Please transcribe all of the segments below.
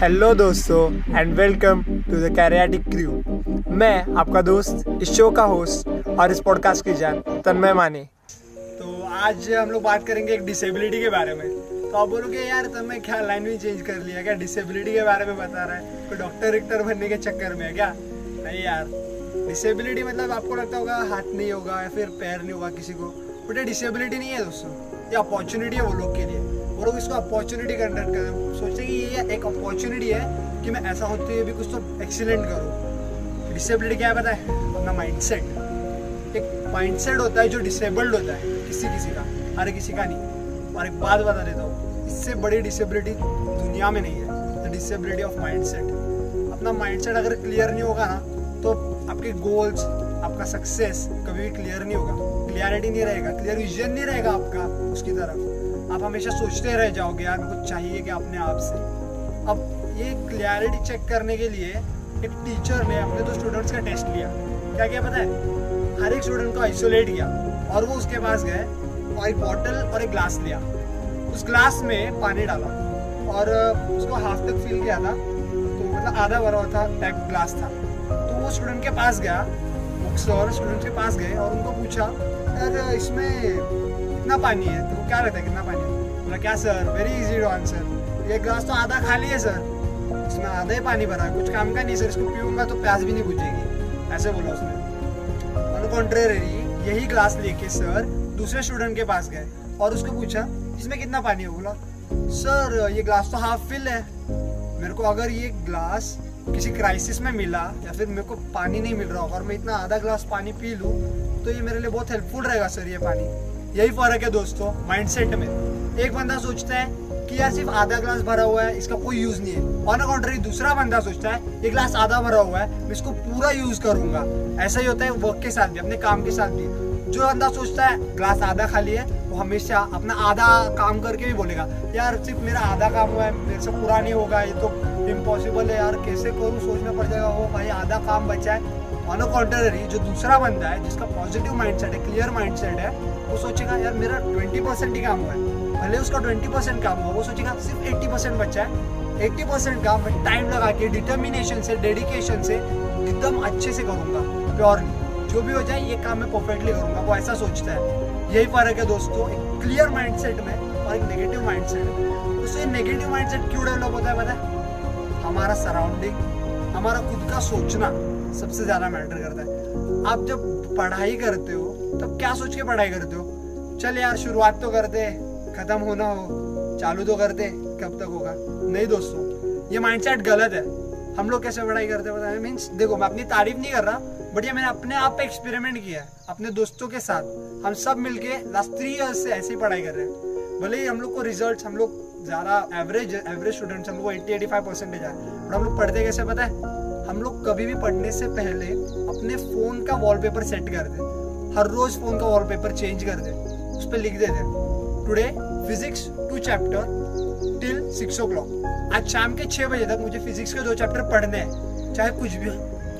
Hello दोस्तों and welcome to the careatic crew मैं आपका दोस्त इस शो का होस्ट और इस पॉडकास्ट की जान तन्मय माने। तो आज हम लोग बात करेंगे एक डिसेबिलिटी के बारे में। तो आप बोलोगे, यार तन्मय, क्या लाइन भी चेंज कर लिया क्या? डिसेबिलिटी के बारे में बता रहा है। तो डॉक्टर विक्टर बनने के चक्कर में है क्या? नहीं यार डिसेबिलिटी मतलब आपको लगता होगा हाथ नहीं होगा या फिर पैर नहीं होगा किसी को। बट ये डिसेबिलिटी नहीं है दोस्तों, ये अपॉर्चुनिटी है वो लोग के लिए। वो लोग इसको अपॉर्चुनिटी कंडक्ट कर सोचते कि ये एक अपॉर्चुनिटी है कि मैं ऐसा होते हुए भी कुछ तो एक्सीलेंट करूँ। डिसेबिलिटी क्या पता है? अपना माइंडसेट एक माइंडसेट होता है जो डिसेबल्ड होता है, किसी किसी का, हर किसी का नहीं। और एक बात बता देता हूँ, इससे बड़ी डिसेबिलिटी दुनिया में नहीं है। द डिसेबिलिटी ऑफ़ माइंडसेट अपना माइंडसेट अगर क्लियर नहीं होगा ना तो आपके गोल्स आपका सक्सेस कभी भी क्लियर नहीं होगा। क्लियरिटी नहीं रहेगा क्लियर विजन नहीं रहेगा आपका, उसकी तरफ़। आप हमेशा सोचते रह जाओगे, यार कुछ चाहिए कि अपने आप से? अब ये क्लियरिटी चेक करने के लिए एक टीचर ने अपने दो स्टूडेंट्स का टेस्ट लिया। क्या क्या पता है? हर एक स्टूडेंट को आइसोलेट किया और वो उसके पास गए और एक बॉटल और एक ग्लास लिया। उस ग्लास में पानी डाला और उसको हाफ़ तक फिल किया था। तो मतलब आधा भरा था टाइप ग्लास था। तो वो स्टूडेंट के पास गया बुक्स और स्टूडेंट के पास गए और उनको पूछा, यार, इसमें कितना पानी है? तो क्या रहता है कितना पानी है? बोला, क्या sir? Very easy to answer ये ग्लास तो आधा खाली है, सर। इसमें आधा ही पानी भरा कुछ काम का नहीं, सर। इसको पीऊँगा तो प्यास भी नहीं बुझेगी। ऐसे बोला उसने। ऑन कॉन्ट्रेरी यही ग्लास लेके, सर, दूसरे स्टूडेंट के पास गए और उसको पूछा, इसमें कितना पानी है? बोला, सर, ये ग्लास तो हाफ़ फिल है। मेरे को अगर ये ग्लास किसी क्राइसिस में मिला या फिर मेरे को पानी नहीं मिल रहा और मैं इतना आधा ग्लास पानी पी लूँ तो ये मेरे लिए बहुत हेल्पफुल रहेगा, सर, ये पानी। यही फ़र्क है दोस्तों माइंडसेट में। एक बंदा सोचता है कि यार सिर्फ़ आधा ग्लास भरा हुआ है, इसका कोई यूज़ नहीं है। ऑन कॉन्ट्री दूसरा बंदा सोचता है, ये ग्लास आधा भरा हुआ है, मैं इसको पूरा यूज़ करूँगा। ऐसा ही होता है वर्क के साथ भी, अपने काम के साथ भी। जो बंदा सोचता है ग्लास आधा खाली है हमेशा अपना आधा काम करके भी बोलेगा, यार, सिर्फ़ मेरा आधा काम हुआ है, मेरे से पूरा नहीं होगा, ये तो इम्पॉसिबल है यार, कैसे करूँ, सोचना पड़ जाएगा वो भाई, आधा काम बचा है ऑन कॉन्ट्ररी जो दूसरा बंदा है, जिसका पॉजिटिव माइंडसेट है क्लियर माइंडसेट है, वो सोचेगा, यार, मेरा ट्वेंटी परसेंट ही काम हुआ है, भले उसका ट्वेंटी परसेंट काम हुआ, वो सोचेगा, सिर्फ़ एट्टी परसेंट बचा है एट्टी परसेंट काम मैं टाइम लगा के डिटर्मिनेशन से डेडिकेशन से, एकदम अच्छे से करूँगा प्योरली जो भी हो जाए, ये काम मैं परफेक्टली करूँगा, वो ऐसा सोचता है. यही फ़र्क है दोस्तों, एक क्लियर माइंडसेट में और एक नेगेटिव माइंडसेट में। दोस्तों ये नेगेटिव माइंडसेट क्यों डेवलप होता है पता है? हमारा सराउंडिंग हमारा खुद का सोचना सबसे ज़्यादा मैटर करता है। आप जब पढ़ाई करते हो, तब क्या सोच के पढ़ाई करते हो? चल यार, शुरुआत तो करते, खत्म होना हो, चालू तो करते, कब तक होगा? नहीं दोस्तों, ये माइंडसेट गलत है। हम लोग कैसे पढ़ाई करते हैं मीन्स देखो, मैं अपनी तारीफ़ नहीं कर रहा बट ये मैंने अपने आप पे एक्सपेरिमेंट किया है अपने दोस्तों के साथ। हम सब मिलके लास्ट थ्री ईयर्स से ऐसे ही पढ़ाई कर रहे हैं। भले ही हम लोग को रिज़ल्ट हम लोग ज़्यादा एवरेज एवरेज स्टूडेंट्स हम लोग को एट्टी एटी फाइव परसेंटेज आए बट हम लोग पढ़ते कैसे पता है? हम लोग कभी भी पढ़ने से पहले अपने फ़ोन का वॉलपेपर सेट कर दे। हर रोज़ फ़ोन का वॉलपेपर चेंज कर दे। उस पर लिख देते today physics two chapter till six o'clock आज शाम के छः बजे तक मुझे फिजिक्स के दो चैप्टर पढ़ने हैं, चाहे कुछ भी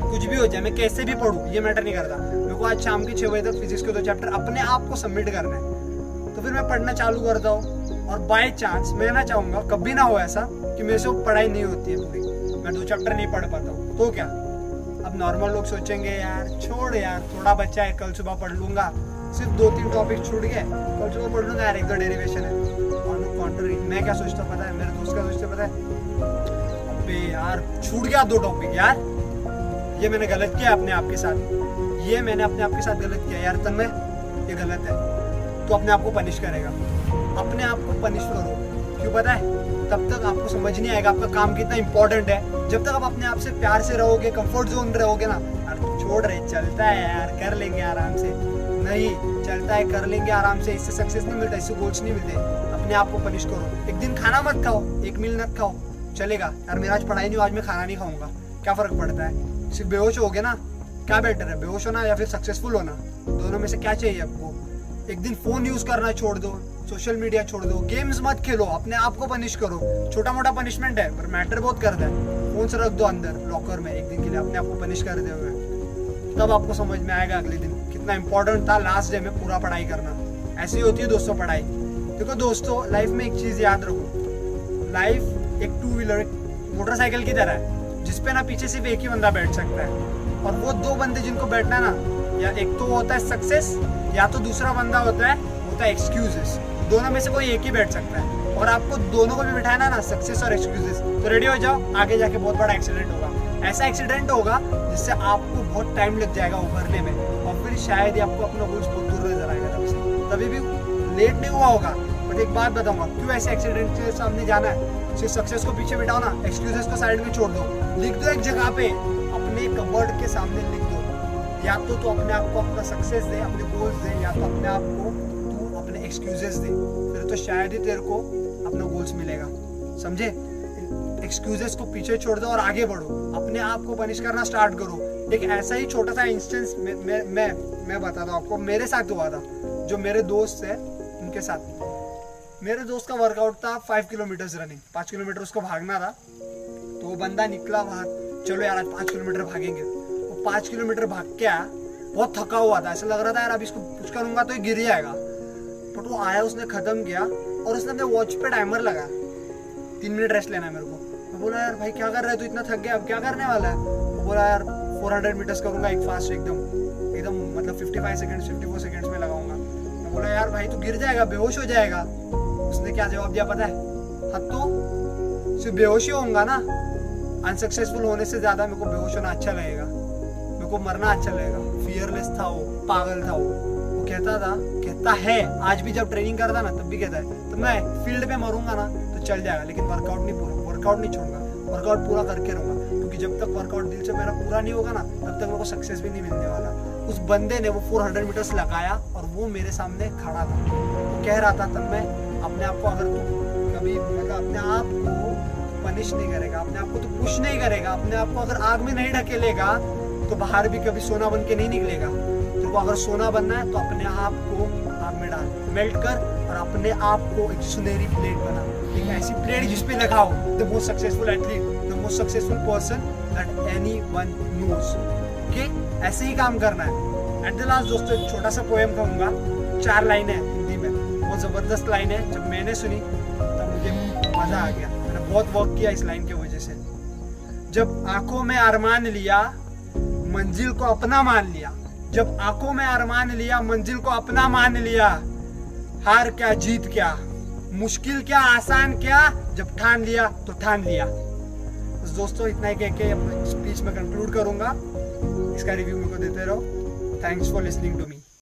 कुछ भी हो जाए, मैं कैसे भी पढ़ूँ, ये मैटर नहीं करता। मेरे को आज शाम के छः बजे तक फिजिक्स के दो चैप्टर अपने आप को सबमिट करना है। तो फिर मैं पढ़ना चालू करता हूँ, और बाय चांस मैं ना चाहूँगा, कभी ना हो ऐसा, कि मेरे से पढ़ाई नहीं होती है पूरी। मैं दो चैप्टर नहीं पढ़ पाता हूँ। तो क्या? अब नॉर्मल लोग सोचेंगे, यार, छोड़ यार, थोड़ा बच्चा है, कल सुबह पढ़ लूँगा। सिर्फ़ दो तीन टॉपिक छूट गए, कल सुबह पढ़ लूँगा यार एक दो डेरिवेशन है। और मैं क्या सोचता पता है? मेरे दोस्त का सोचते पता है? यार, छूट गया दो टॉपिक यार। ये मैंने गलत किया अपने आप के साथ। ये मैंने अपने आप के साथ गलत किया। यार तन्मय, ये गलत है। तो अपने आप को पनिश करेगा। अपने आप को पनिश करो। क्यों पता है? तब तक आपको समझ नहीं आएगा आपका काम कितना इंपॉर्टेंट है। जब तक आप अपने आप से प्यार से रहोगे कंफर्ट जोन रहोगे ना, यार छोड़ रहे चलता है यार, कर लेंगे आराम से। नहीं, चलता है, कर लेंगे आराम से। इससे सक्सेस नहीं मिलता, इससे गोल्स नहीं मिलते। अपने आप को पनिश करो। एक दिन खाना मत खाओ, एक मील मत खाओ। चलेगा। यार मेरा आज पढ़ाई नहीं आज मैं खाना नहीं खाऊँगा। क्या फ़र्क पड़ता है? सिर्फ़ बेहोश हो गए ना क्या बेटर है बेहोश होना या फिर सक्सेसफुल होना? दोनों में से क्या चाहिए आपको? एक दिन फ़ोन यूज़ करना छोड़ दो सोशल मीडिया छोड़ दो गेम्स मत खेलो अपने आप को पनिश करो। छोटा मोटा पनिशमेंट है पर मैटर बहुत करता है। फ़ोन से रख दो अंदर लॉकर में एक दिन के लिए अपने आप को पनिश कर दे हुए। तब आपको समझ में आएगा अगले दिन कितना इंपॉर्टेंट था लास्ट डे में पूरा पढ़ाई करना। ऐसी होती है दोस्तों पढ़ाई। देखो दोस्तों लाइफ में एक चीज़ याद रखो। लाइफ एक टू व्हीलर मोटरसाइकिल की तरह है। जिसपे ना पीछे सिर्फ़ एक ही बंदा बैठ सकता है। और वो दो बंदे जिनको बैठना है ना, या एक तो होता है सक्सेस या तो दूसरा बंदा होता है होता है एक्सक्यूजेस दोनों में से कोई एक ही बैठ सकता है। और आपको दोनों को भी बिठाना ना सक्सेस और एक्सक्यूजेस तो रेडी हो जाओ, आगे जाके बहुत बड़ा एक्सीडेंट होगा। ऐसा एक्सीडेंट होगा, जिससे आपको बहुत टाइम लग जाएगा उभरने में। और फिर शायद ही आपको अपना गोल्स बहुत दूर नज़र आएगा तब से। तभी भी लेट नहीं हुआ होगा। बट एक बात बताऊँगा। क्यों ऐसे एक्सीडेंट के सामने जाना है? सिर्फ़ सक्सेस को पीछे बिठाओ ना। एक्सक्यूजेस को साइड में छोड़ दो। लिख दो एक जगह पे। अपने कबर्ड के सामने लिख दो। या तो तू अपने आप को अपना सक्सेस दे अपने गोल्स दे या तो अपने आप को तू अपने एक्सक्यूजेस दे। फिर तो शायद ही तेरे को अपना गोल्स मिलेगा। समझे? एक्सक्यूजेस को पीछे छोड़ दो और आगे बढ़ो। अपने आप को पनिश करना स्टार्ट करो। एक ऐसा ही छोटा सा इंस्टेंस मैं मैं, मैं बताता हूँ आपको। मेरे साथ हुआ था। जो मेरे दोस्त है उनके साथ। मेरे दोस्त का वर्कआउट था फाइव किलोमीटर रनिंग पाँच किलोमीटर उसको भागना था। तो वो बंदा निकला वहाँ। चलो यार, आज पाँच किलोमीटर भागेंगे। वो पाँच किलोमीटर भाग के आया। बहुत थका हुआ था। ऐसा लग रहा था, यार, अब इसको कुछ करूँगा तो ये गिर जाएगा। बट वो आया, उसने खत्म किया और उसने अपने वॉच पे टाइमर लगा तीन मिनट रेस्ट लेना है मेरे को। मैं बोला, यार, भाई, क्या कर रहा है तू? इतना थक गया, अब क्या करने वाला है? वो बोला, यार 400 मीटर्स करूँगा एक फास्ट एकदम। एकदम मतलब 55 सेकंड्स 54 सेकंड्स में लगाऊँगा। मैं बोला, यार, भाई, तू गिर जाएगा, बेहोश हो जाएगा। उसने क्या जवाब दिया पता है? हद तो सिर्फ़ बेहोश होऊँगा ना। अनसक्सेसफुल होने से ज़्यादा मेरे को बेहोश होना अच्छा लगेगा। मेरे को मरना अच्छा लगेगा। फियरलेस था वो, पागल था वो। वो कहता था, कहता है, आज भी जब ट्रेनिंग करता ना, तब भी कहता है। तो मैं फ़ील्ड पे मरूँगा ना तो चल जाएगा। लेकिन वर्कआउट नहीं पूरा वर्कआउट नहीं छोड़ूँगा। वर्कआउट पूरा करके रहूँगा। क्योंकि जब तक वर्कआउट दिल से मेरा पूरा नहीं होगा ना, तब तक मेरे को सक्सेस भी नहीं मिलने वाला। उस बंदे ने वो 400 मीटर्स लगाया और वो मेरे सामने खड़ा था। वो कह रहा था, तब मैं अपने आप को अगर तू कभी मतलब अपने आप को पनिश नहीं करेगा, अपने आप को तो पुश नहीं करेगा, अपने आप को अगर आग में नहीं ढकेलेगा तो बाहर भी कभी सोना बन के नहीं निकलेगा। तेरे को अगर सोना बनना है तो अपने आप को आग में डाल मेल्ट कर और अपने आप को एक सुनहरी प्लेट बना। एक ऐसी प्लेट जिसपे लगाओ the most successful athlete the most successful person that anyone knows okay ऐसे ही काम करना है। एट द लास्ट दोस्तों, एक छोटा सा पोएम कहूँगा। चार लाइन है हिंदी में। वो ज़बरदस्त लाइन है। जब मैंने सुनी, तब मुझे मज़ा आ गया। मैंने बहुत वर्क किया इस लाइन की वजह से। जब आँखों में अरमान लिया, मंजिल को अपना मान लिया। जब आँखों में अरमान लिया, मंजिल को अपना मान लिया, हार क्या, जीत क्या? मुश्किल क्या, आसान क्या? जब ठान लिया तो ठान लिया। दोस्तों, इतना ही कह के स्पीच में कंक्लूड करूँगा। इसका रिव्यू मेरे को देते रहो thanks for listening to me